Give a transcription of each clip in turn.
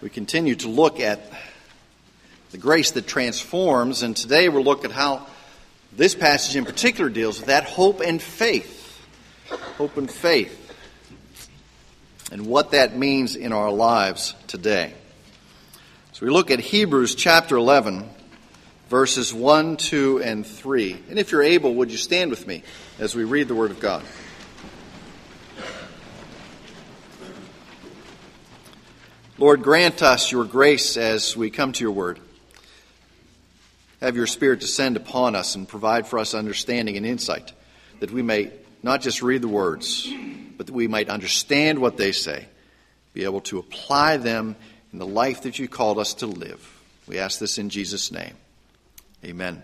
We continue to look at the grace that transforms, and today we'll look at how this passage in particular deals with that hope and faith. Hope and faith. And what that means in our lives today. So we look at Hebrews chapter 11, verses 1, 2, and 3. And if you're able, would you stand with me as we read the Word of God? Lord, grant us your grace as we come to your word. Have your Spirit descend upon us and provide for us understanding and insight, that we may not just read the words, but that we might understand what they say, be able to apply them in the life that you called us to live. We ask this in Jesus' name. Amen.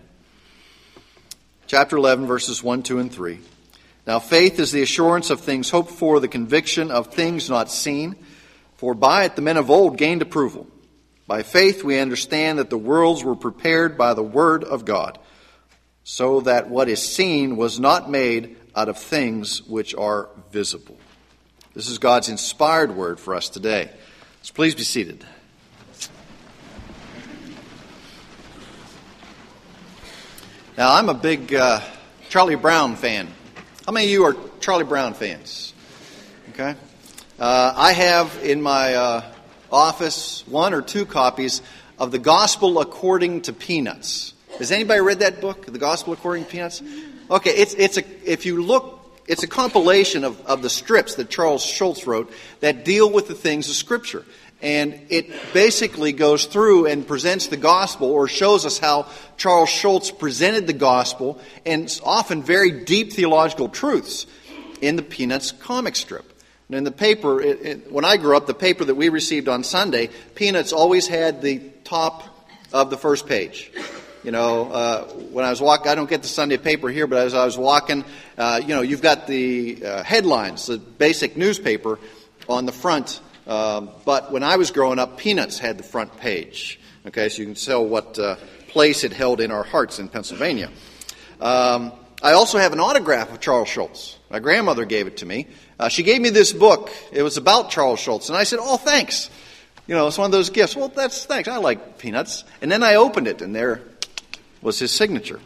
Chapter 11, verses 1, 2, and 3. Now, faith is the assurance of things hoped for, the conviction of things not seen. For by it the men of old gained approval. By faith we understand that the worlds were prepared by the word of God, so that what is seen was not made out of things which are visible. This is God's inspired word for us today. So please be seated. Now, I'm a big uh, Charlie Brown fan. How many of you are Charlie Brown fans? Okay. Uh, I have in my uh, office one or two copies of The Gospel According to Peanuts. Has anybody read that book, The Gospel According to Peanuts? Okay, it's, it's a, if you look, it's a compilation of, of the strips that Charles Schulz wrote that deal with the things of Scripture. And it basically goes through and presents the gospel or shows us how Charles Schulz presented the gospel and often very deep theological truths in the Peanuts comic strip. And in the paper, it, it, when I grew up, the paper that we received on Sunday, Peanuts always had the top of the first page. You know, uh, when I was walking, I don't get the Sunday paper here, but as I was walking, uh, you know, you've got the uh, headlines, the basic newspaper on the front. Um, but when I was growing up, Peanuts had the front page. Okay, so you can tell what uh, place it held in our hearts in Pennsylvania. Um, I also have an autograph of Charles Schulz. My grandmother gave it to me. Uh, she gave me this book. It was about Charles Schulz. And I said, Oh, thanks. You know, it's one of those gifts. Well, that's thanks. I like peanuts. And then I opened it, and there was his signature.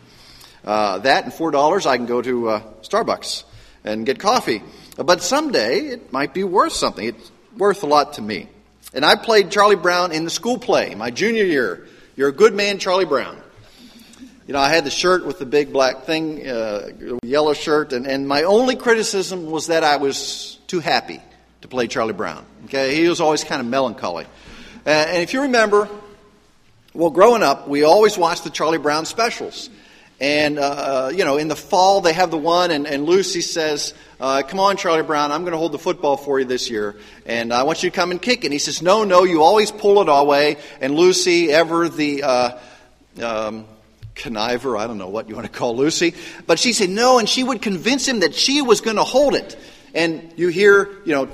Uh, that and $4, I can go to uh, Starbucks and get coffee. But someday it might be worth something. It's worth a lot to me. And I played Charlie Brown in the school play my junior year. You're a good man, Charlie Brown. You know, I had the shirt with the big black thing, uh, yellow shirt, and, and my only criticism was that I was too happy to play Charlie Brown. Okay, he was always kind of melancholy. Uh, and if you remember, well, growing up, we always watched the Charlie Brown specials. And, uh, uh you know, in the fall, they have the one, and, and Lucy says, uh, Come on, Charlie Brown, I'm going to hold the football for you this year, and I want you to come and kick it. And he says, No, no, you always pull it away. And Lucy, ever the. Uh, um, conniver, I don't know what you want to call Lucy. But she said no, and she would convince him that she was going to hold it. And you hear, you know,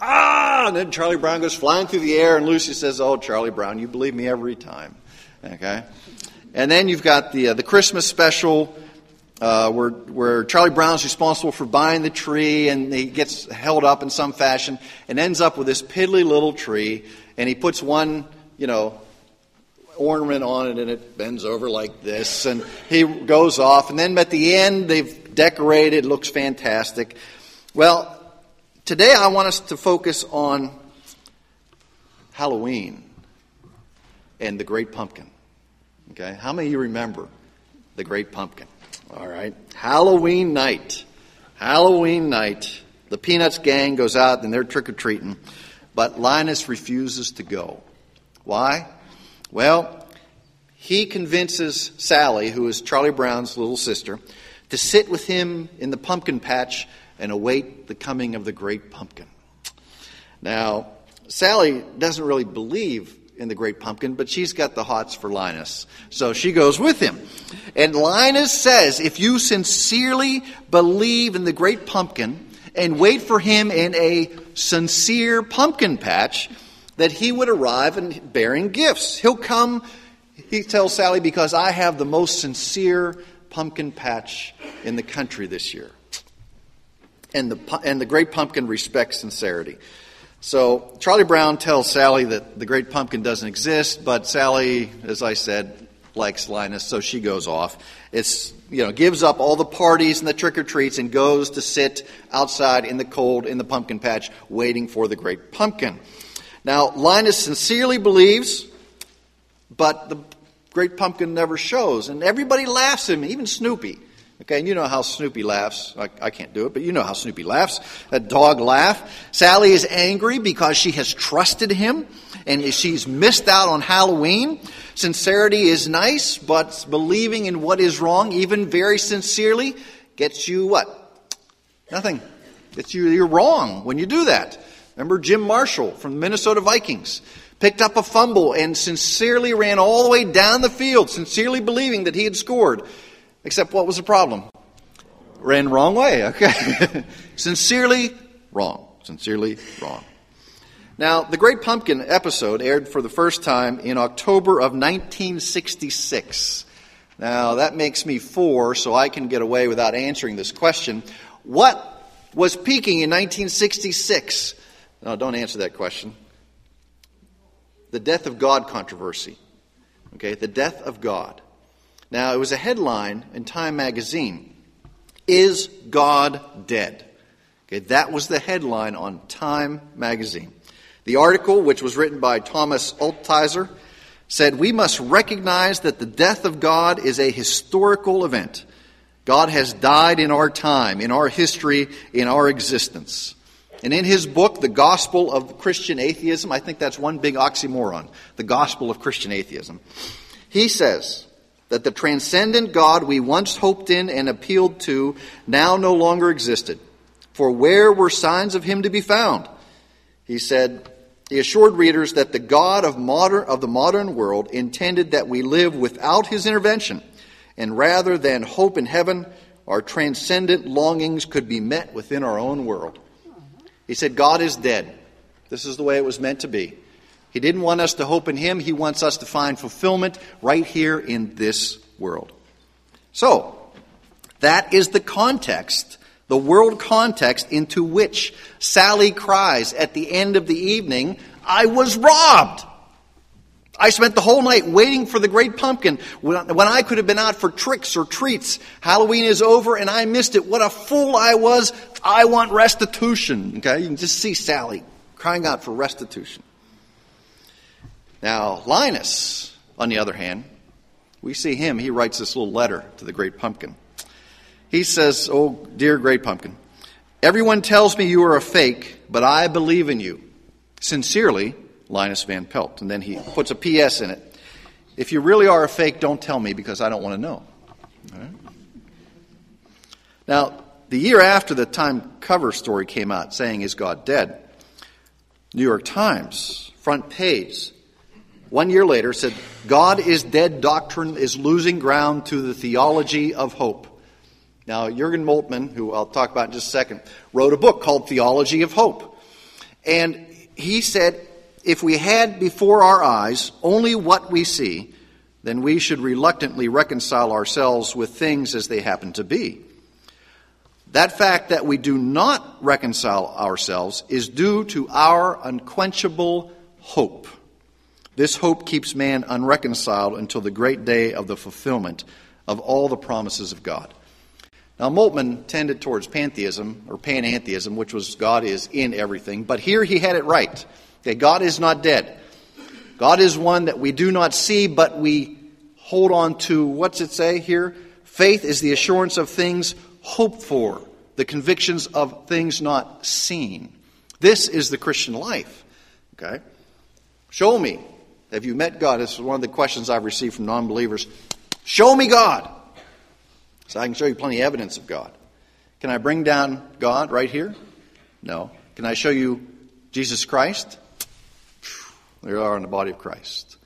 ah, and then Charlie Brown goes flying through the air, and Lucy says, "Oh, Charlie Brown, you believe me every time." Okay, and then you've got the uh, the Christmas special. Uh, where, where Charlie Brown's responsible for buying the tree and he gets held up in some fashion and ends up with this piddly little tree and he puts one, you know, ornament on it and it bends over like this and he goes off and then at the end they've decorated looks fantastic. Well today i want us to focus on halloween and the great pumpkin okay? How many of you remember the great pumpkin? All right. Halloween night. Halloween night. The peanuts gang goes out and they're trick-or-treating but linus refuses to go. Why well, he convinces Sally, who is Charlie Brown's little sister, to sit with him in the pumpkin patch and await the coming of the great pumpkin. Now, Sally doesn't really believe in the great pumpkin, but she's got the hots for Linus. So she goes with him. And Linus says, if you sincerely believe in the great pumpkin and wait for him in a sincere pumpkin patch, that he would arrive and bearing gifts. He'll come, he tells Sally, because I have the most sincere pumpkin patch in the country this year. And the, and the great pumpkin respects sincerity. So Charlie Brown tells Sally that the great pumpkin doesn't exist, but Sally, as I said, likes Linus, so she goes off. It's you know gives up all the parties and the trick or treats and goes to sit outside in the cold in the pumpkin patch, waiting for the great pumpkin. Now Linus sincerely believes, but the great pumpkin never shows, and everybody laughs at him, even Snoopy. Okay, and you know how Snoopy laughs. I, I, can't do it, but you know how Snoopy laughs. A dog laugh. Sally is angry because she has trusted him and she's missed out on Halloween. Sincerity is nice, but believing in what is wrong, even very sincerely, gets you what? Nothing. Gets you, you're wrong when you do that. Remember Jim Marshall from the Minnesota Vikings picked up a fumble and sincerely ran all the way down the field, sincerely believing that he had scored. Except what was the problem? Ran wrong way, okay? Sincerely wrong. Sincerely wrong. Now, the Great Pumpkin episode aired for the first time in October of 1966. Now, that makes me four, so I can get away without answering this question. What was peaking in 1966? No, don't answer that question. The death of God controversy. Okay, the death of God. Now, it was a headline in Time magazine Is God Dead? Okay, that was the headline on Time magazine. The article, which was written by Thomas Altizer, said, We must recognize that the death of God is a historical event. God has died in our time, in our history, in our existence. And in his book, The Gospel of Christian Atheism, I think that's one big oxymoron, the Gospel of Christian Atheism. He says, that the transcendent God we once hoped in and appealed to now no longer existed. For where were signs of him to be found? He said, he assured readers that the God of, modern, of the modern world intended that we live without his intervention, and rather than hope in heaven, our transcendent longings could be met within our own world. He said, God is dead. This is the way it was meant to be. He didn't want us to hope in Him. He wants us to find fulfillment right here in this world. So, that is the context, the world context into which Sally cries at the end of the evening, I was robbed. I spent the whole night waiting for the great pumpkin when I could have been out for tricks or treats. Halloween is over and I missed it. What a fool I was. I want restitution. Okay, you can just see Sally crying out for restitution. Now, Linus, on the other hand, we see him, he writes this little letter to the great pumpkin. He says, Oh, dear great pumpkin, everyone tells me you are a fake, but I believe in you. Sincerely, Linus Van Pelt. And then he puts a P.S. in it. If you really are a fake, don't tell me because I don't want to know. Now, the year after the Time cover story came out saying, Is God dead? New York Times, front page, one year later said, God is dead doctrine is losing ground to the theology of hope. Now, Jurgen Moltmann, who I'll talk about in just a second, wrote a book called Theology of Hope. And he said, if we had before our eyes only what we see, then we should reluctantly reconcile ourselves with things as they happen to be. That fact that we do not reconcile ourselves is due to our unquenchable hope. This hope keeps man unreconciled until the great day of the fulfillment of all the promises of God. Now, Moltmann tended towards pantheism or panentheism, which was God is in everything, but here he had it right. Okay, God is not dead. God is one that we do not see, but we hold on to. What's it say here? Faith is the assurance of things hoped for, the convictions of things not seen. This is the Christian life. Okay? Show me have you met God? This is one of the questions I've received from non believers. Show me God. So I can show you plenty of evidence of God. Can I bring down God right here? No. Can I show you Jesus Christ? There are in the body of Christ.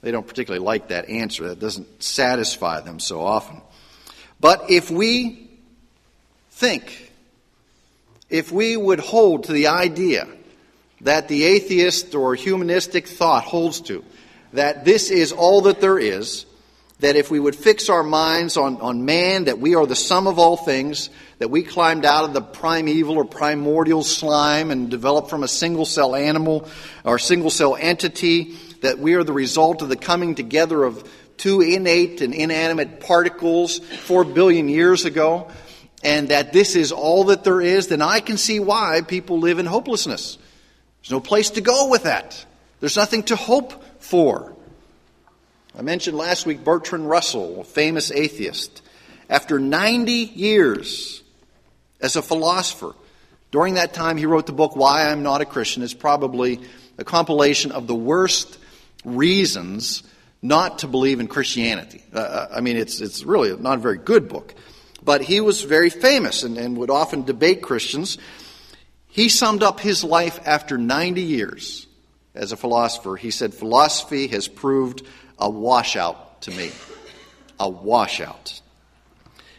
They don't particularly like that answer. That doesn't satisfy them so often. But if we think, if we would hold to the idea that the atheist or humanistic thought holds to, that this is all that there is, that if we would fix our minds on, on man, that we are the sum of all things, that we climbed out of the primeval or primordial slime and developed from a single cell animal or single cell entity, that we are the result of the coming together of two innate and inanimate particles four billion years ago, and that this is all that there is, then I can see why people live in hopelessness. There's no place to go with that. There's nothing to hope for. I mentioned last week Bertrand Russell, a famous atheist. After 90 years as a philosopher, during that time he wrote the book Why I'm Not a Christian. It's probably a compilation of the worst reasons not to believe in Christianity. Uh, uh, I mean, it's, it's really not a very good book. But he was very famous and, and would often debate Christians. He summed up his life after 90 years as a philosopher. He said, Philosophy has proved a washout to me. A washout.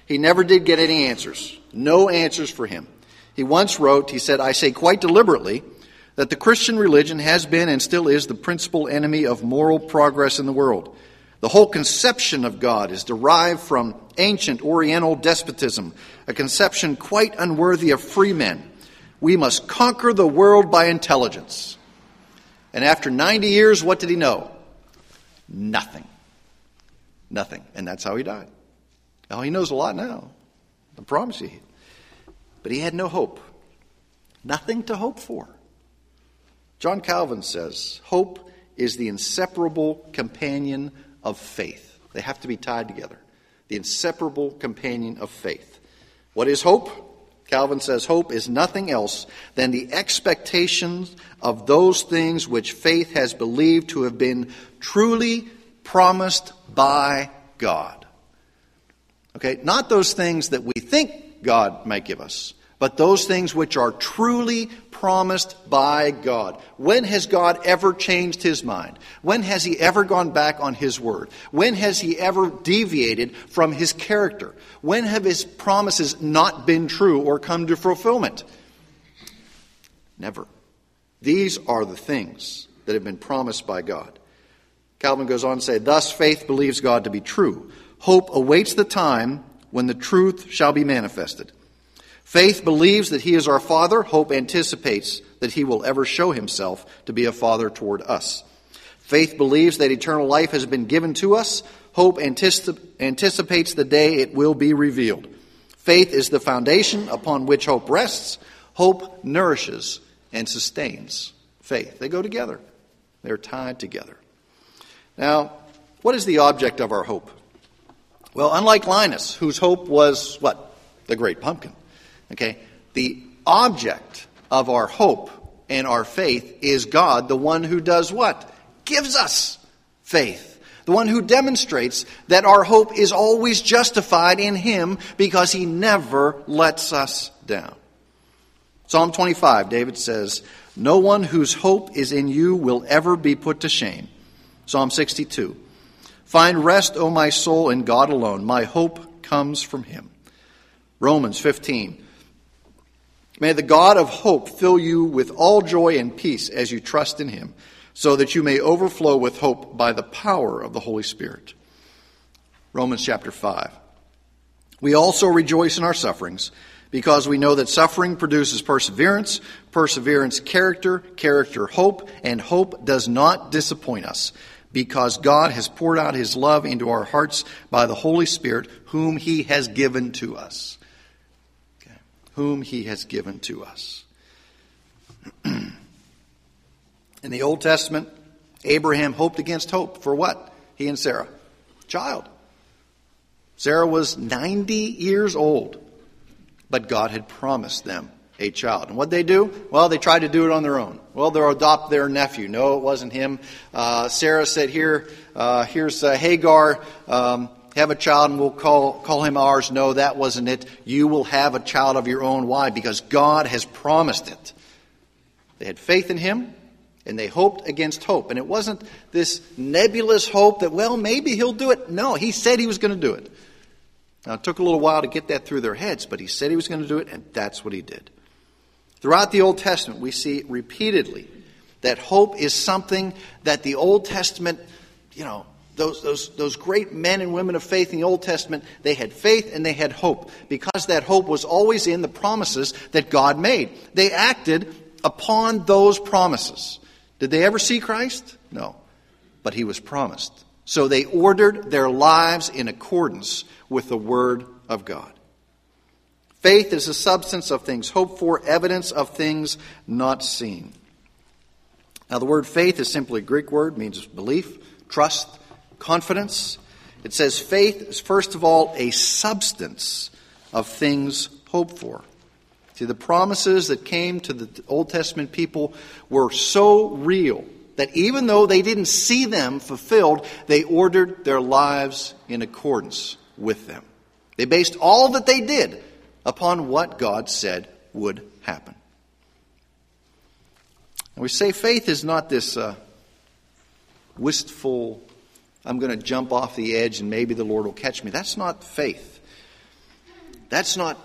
He never did get any answers. No answers for him. He once wrote, he said, I say quite deliberately that the Christian religion has been and still is the principal enemy of moral progress in the world. The whole conception of God is derived from ancient Oriental despotism, a conception quite unworthy of free men. We must conquer the world by intelligence. And after 90 years, what did he know? Nothing. Nothing. And that's how he died. Now, he knows a lot now. I promise you. But he had no hope. Nothing to hope for. John Calvin says hope is the inseparable companion of faith. They have to be tied together. The inseparable companion of faith. What is hope? Calvin says hope is nothing else than the expectations of those things which faith has believed to have been truly promised by God. Okay, not those things that we think God might give us, but those things which are truly promised by God. When has God ever changed his mind? When has he ever gone back on his word? When has he ever deviated from his character? When have his promises not been true or come to fulfillment? Never. These are the things that have been promised by God. Calvin goes on to say, Thus faith believes God to be true. Hope awaits the time when the truth shall be manifested. Faith believes that He is our Father. Hope anticipates that He will ever show Himself to be a Father toward us. Faith believes that eternal life has been given to us. Hope anticip- anticipates the day it will be revealed. Faith is the foundation upon which hope rests. Hope nourishes and sustains faith. They go together, they're tied together. Now, what is the object of our hope? Well, unlike Linus, whose hope was what? The great pumpkin. Okay? The object of our hope and our faith is God, the one who does what? Gives us faith. The one who demonstrates that our hope is always justified in Him because He never lets us down. Psalm 25, David says, No one whose hope is in you will ever be put to shame. Psalm 62, Find rest, O my soul, in God alone. My hope comes from Him. Romans 15, May the God of hope fill you with all joy and peace as you trust in him, so that you may overflow with hope by the power of the Holy Spirit. Romans chapter 5. We also rejoice in our sufferings, because we know that suffering produces perseverance, perseverance, character, character, hope, and hope does not disappoint us, because God has poured out his love into our hearts by the Holy Spirit, whom he has given to us whom he has given to us. In the Old Testament, Abraham hoped against hope for what? He and Sarah. Child. Sarah was 90 years old, but God had promised them a child. And what they do? Well, they tried to do it on their own. Well, they'll adopt their nephew. No, it wasn't him. Uh, Sarah said, "Here, uh, here's uh, Hagar. Um, have a child and we'll call, call him ours. No, that wasn't it. You will have a child of your own. Why? Because God has promised it. They had faith in him and they hoped against hope. And it wasn't this nebulous hope that, well, maybe he'll do it. No, he said he was going to do it. Now, it took a little while to get that through their heads, but he said he was going to do it, and that's what he did. Throughout the Old Testament, we see repeatedly that hope is something that the Old Testament, you know, those, those, those great men and women of faith in the Old Testament, they had faith and they had hope because that hope was always in the promises that God made. They acted upon those promises. Did they ever see Christ? No. But he was promised. So they ordered their lives in accordance with the Word of God. Faith is the substance of things hoped for, evidence of things not seen. Now, the word faith is simply a Greek word, means belief, trust, confidence. It says faith is, first of all, a substance of things hoped for. See, the promises that came to the Old Testament people were so real that even though they didn't see them fulfilled, they ordered their lives in accordance with them. They based all that they did upon what God said would happen. And we say faith is not this uh, wistful I'm going to jump off the edge and maybe the Lord will catch me. That's not faith. That's not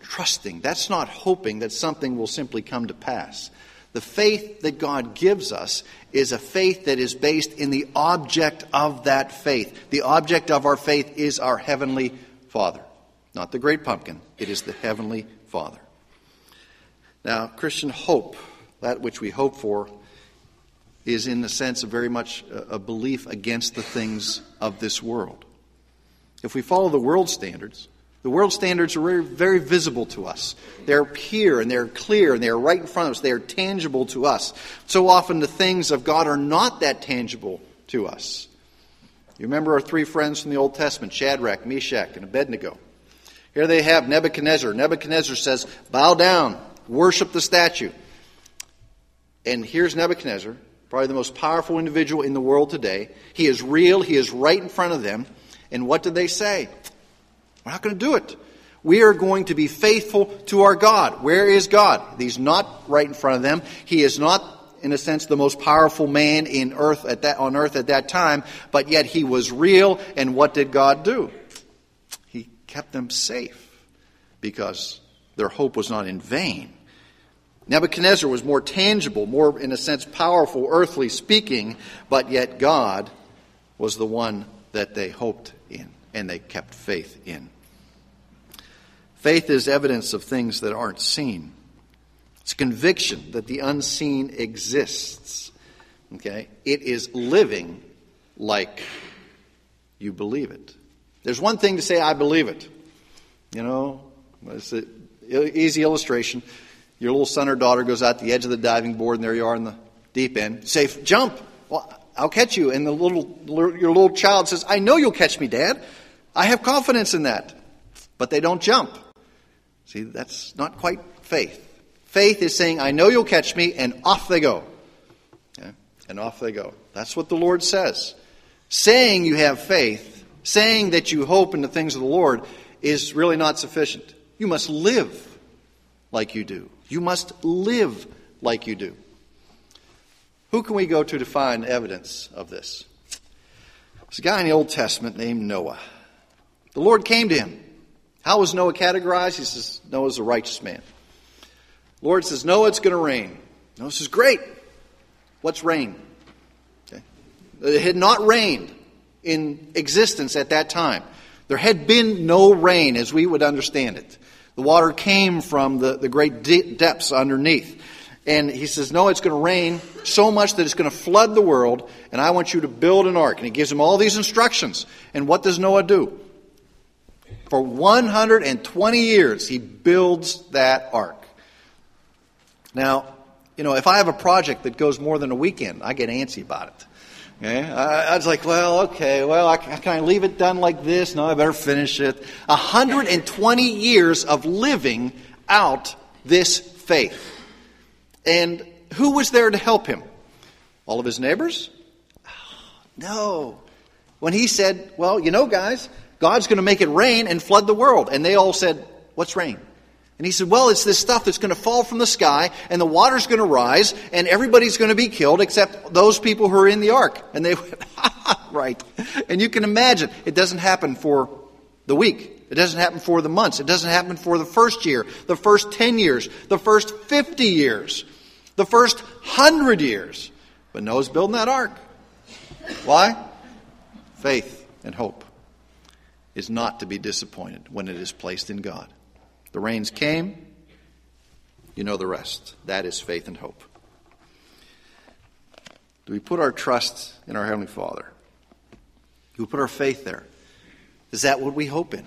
trusting. That's not hoping that something will simply come to pass. The faith that God gives us is a faith that is based in the object of that faith. The object of our faith is our Heavenly Father. Not the great pumpkin, it is the Heavenly Father. Now, Christian hope, that which we hope for, is, in the sense, of very much a belief against the things of this world. If we follow the world standards, the world standards are very, very visible to us. They're pure and they're clear and they're right in front of us. They are tangible to us. So often the things of God are not that tangible to us. You remember our three friends from the Old Testament Shadrach, Meshach, and Abednego. Here they have Nebuchadnezzar. Nebuchadnezzar says, Bow down, worship the statue. And here's Nebuchadnezzar probably the most powerful individual in the world today. He is real, he is right in front of them. And what did they say? We're not going to do it. We are going to be faithful to our God. Where is God? He's not right in front of them. He is not, in a sense, the most powerful man in earth at that, on earth at that time, but yet he was real. And what did God do? He kept them safe because their hope was not in vain. Nebuchadnezzar was more tangible, more, in a sense, powerful, earthly speaking, but yet God was the one that they hoped in and they kept faith in. Faith is evidence of things that aren't seen. It's conviction that the unseen exists. Okay? It is living like you believe it. There's one thing to say, I believe it. You know, it's an easy illustration. Your little son or daughter goes out the edge of the diving board, and there you are in the deep end. Say, jump. Well, I'll catch you. And the little, your little child says, I know you'll catch me, Dad. I have confidence in that. But they don't jump. See, that's not quite faith. Faith is saying, I know you'll catch me, and off they go. And off they go. That's what the Lord says. Saying you have faith, saying that you hope in the things of the Lord, is really not sufficient. You must live like you do. You must live like you do. Who can we go to to find evidence of this? There's a guy in the Old Testament named Noah. The Lord came to him. How was Noah categorized? He says, Noah's a righteous man. The Lord says, Noah, it's going to rain. Noah says, Great. What's rain? Okay. It had not rained in existence at that time. There had been no rain as we would understand it. The water came from the, the great de- depths underneath. And he says, No, it's going to rain so much that it's going to flood the world, and I want you to build an ark. And he gives him all these instructions. And what does Noah do? For 120 years, he builds that ark. Now, you know, if I have a project that goes more than a weekend, I get antsy about it. I, I, was like, well, okay, well, I, can I leave it done like this? No, I better finish it. 120 years of living out this faith. And who was there to help him? All of his neighbors? No. When he said, well, you know, guys, God's going to make it rain and flood the world. And they all said, what's rain? And he said, Well, it's this stuff that's going to fall from the sky, and the water's going to rise, and everybody's going to be killed except those people who are in the ark. And they went, Right. And you can imagine, it doesn't happen for the week. It doesn't happen for the months. It doesn't happen for the first year, the first 10 years, the first 50 years, the first 100 years. But Noah's building that ark. Why? Faith and hope is not to be disappointed when it is placed in God. The rains came, you know the rest. That is faith and hope. Do we put our trust in our Heavenly Father? Do we put our faith there? Is that what we hope in?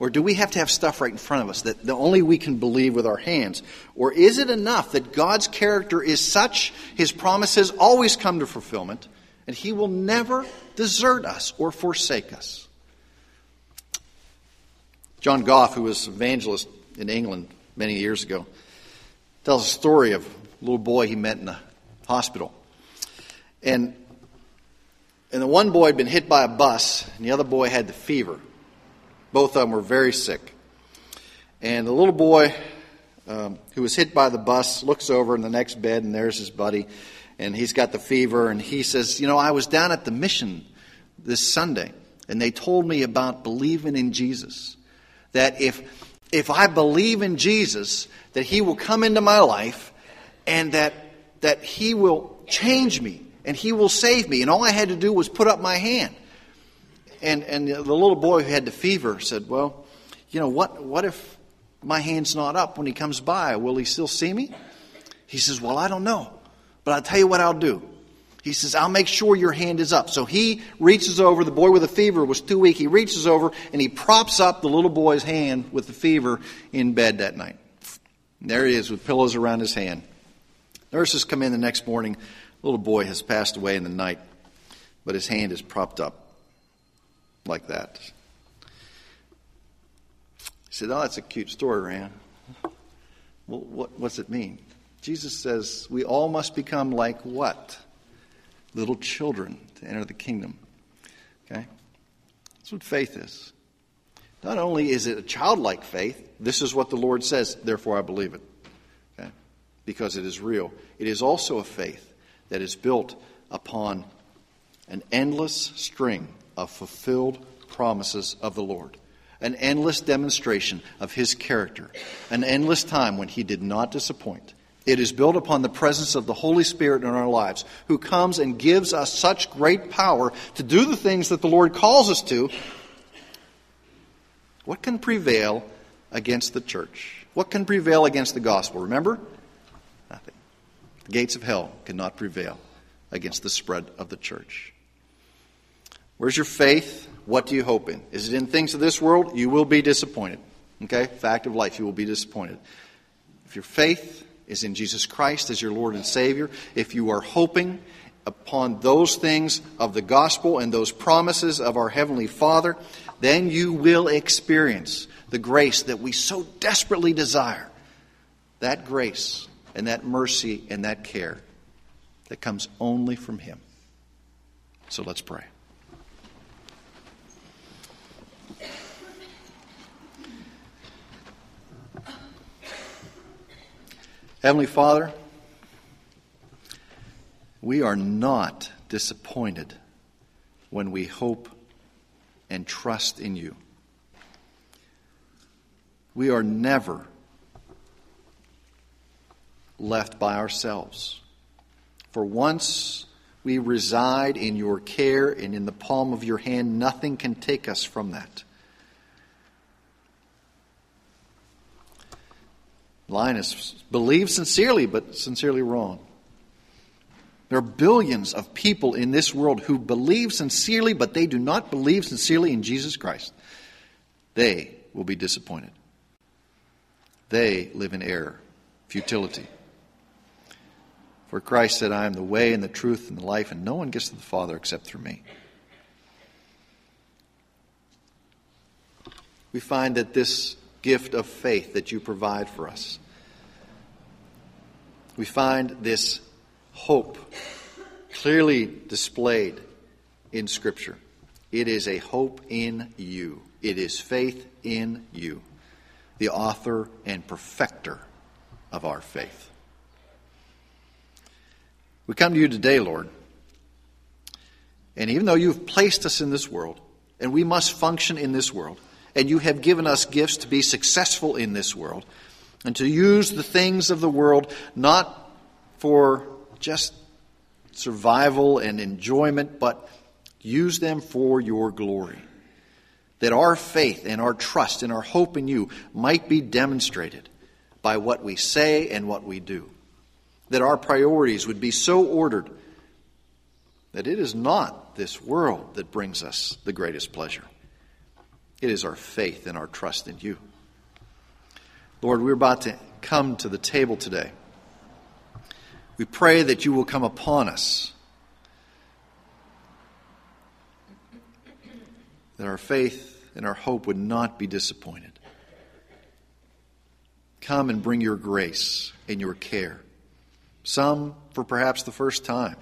Or do we have to have stuff right in front of us that the only we can believe with our hands? Or is it enough that God's character is such, his promises always come to fulfillment, and he will never desert us or forsake us? John Goff, who was evangelist in England many years ago, tells a story of a little boy he met in a hospital. And, and the one boy had been hit by a bus, and the other boy had the fever. Both of them were very sick. And the little boy um, who was hit by the bus looks over in the next bed, and there's his buddy, and he's got the fever. And he says, You know, I was down at the mission this Sunday, and they told me about believing in Jesus. That if, if I believe in Jesus, that he will come into my life and that, that he will change me and he will save me. And all I had to do was put up my hand. And, and the little boy who had the fever said, Well, you know, what, what if my hand's not up when he comes by? Will he still see me? He says, Well, I don't know. But I'll tell you what I'll do. He says, I'll make sure your hand is up. So he reaches over. The boy with the fever was too weak. He reaches over and he props up the little boy's hand with the fever in bed that night. And there he is with pillows around his hand. Nurses come in the next morning. The little boy has passed away in the night, but his hand is propped up like that. He said, Oh, that's a cute story, Rand. Well, what, what's it mean? Jesus says, We all must become like what? Little children to enter the kingdom. Okay? That's what faith is. Not only is it a childlike faith, this is what the Lord says, therefore I believe it. Okay? Because it is real. It is also a faith that is built upon an endless string of fulfilled promises of the Lord, an endless demonstration of His character, an endless time when He did not disappoint. It is built upon the presence of the Holy Spirit in our lives, who comes and gives us such great power to do the things that the Lord calls us to. What can prevail against the church? What can prevail against the gospel? Remember? Nothing. The gates of hell cannot prevail against the spread of the church. Where's your faith? What do you hope in? Is it in things of this world? You will be disappointed. Okay? Fact of life, you will be disappointed. If your faith is in Jesus Christ as your Lord and Savior, if you are hoping upon those things of the gospel and those promises of our Heavenly Father, then you will experience the grace that we so desperately desire. That grace and that mercy and that care that comes only from Him. So let's pray. Heavenly Father, we are not disappointed when we hope and trust in you. We are never left by ourselves. For once we reside in your care and in the palm of your hand, nothing can take us from that. Linus believes sincerely, but sincerely wrong. There are billions of people in this world who believe sincerely, but they do not believe sincerely in Jesus Christ. They will be disappointed. They live in error, futility. For Christ said, I am the way and the truth and the life, and no one gets to the Father except through me. We find that this gift of faith that you provide for us. We find this hope clearly displayed in Scripture. It is a hope in you, it is faith in you, the author and perfecter of our faith. We come to you today, Lord, and even though you've placed us in this world, and we must function in this world, and you have given us gifts to be successful in this world and to use the things of the world not for just survival and enjoyment, but Use them for your glory. That our faith and our trust and our hope in you might be demonstrated by what we say and what we do. That our priorities would be so ordered that it is not this world that brings us the greatest pleasure. It is our faith and our trust in you. Lord, we're about to come to the table today. We pray that you will come upon us, that our faith and our hope would not be disappointed. Come and bring your grace and your care. Some, for perhaps the first time,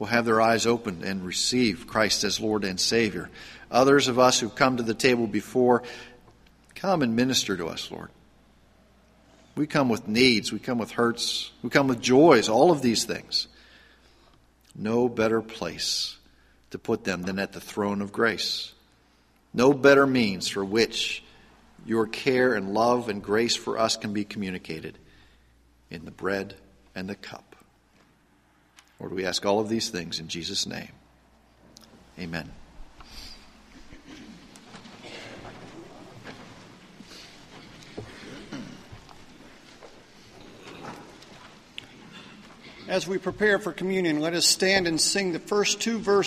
will have their eyes opened and receive Christ as Lord and Savior. Others of us who've come to the table before, come and minister to us, Lord. We come with needs, we come with hurts, we come with joys, all of these things. No better place to put them than at the throne of grace. No better means for which your care and love and grace for us can be communicated in the bread and the cup. Lord, we ask all of these things in Jesus' name. Amen. As we prepare for communion, let us stand and sing the first two verses.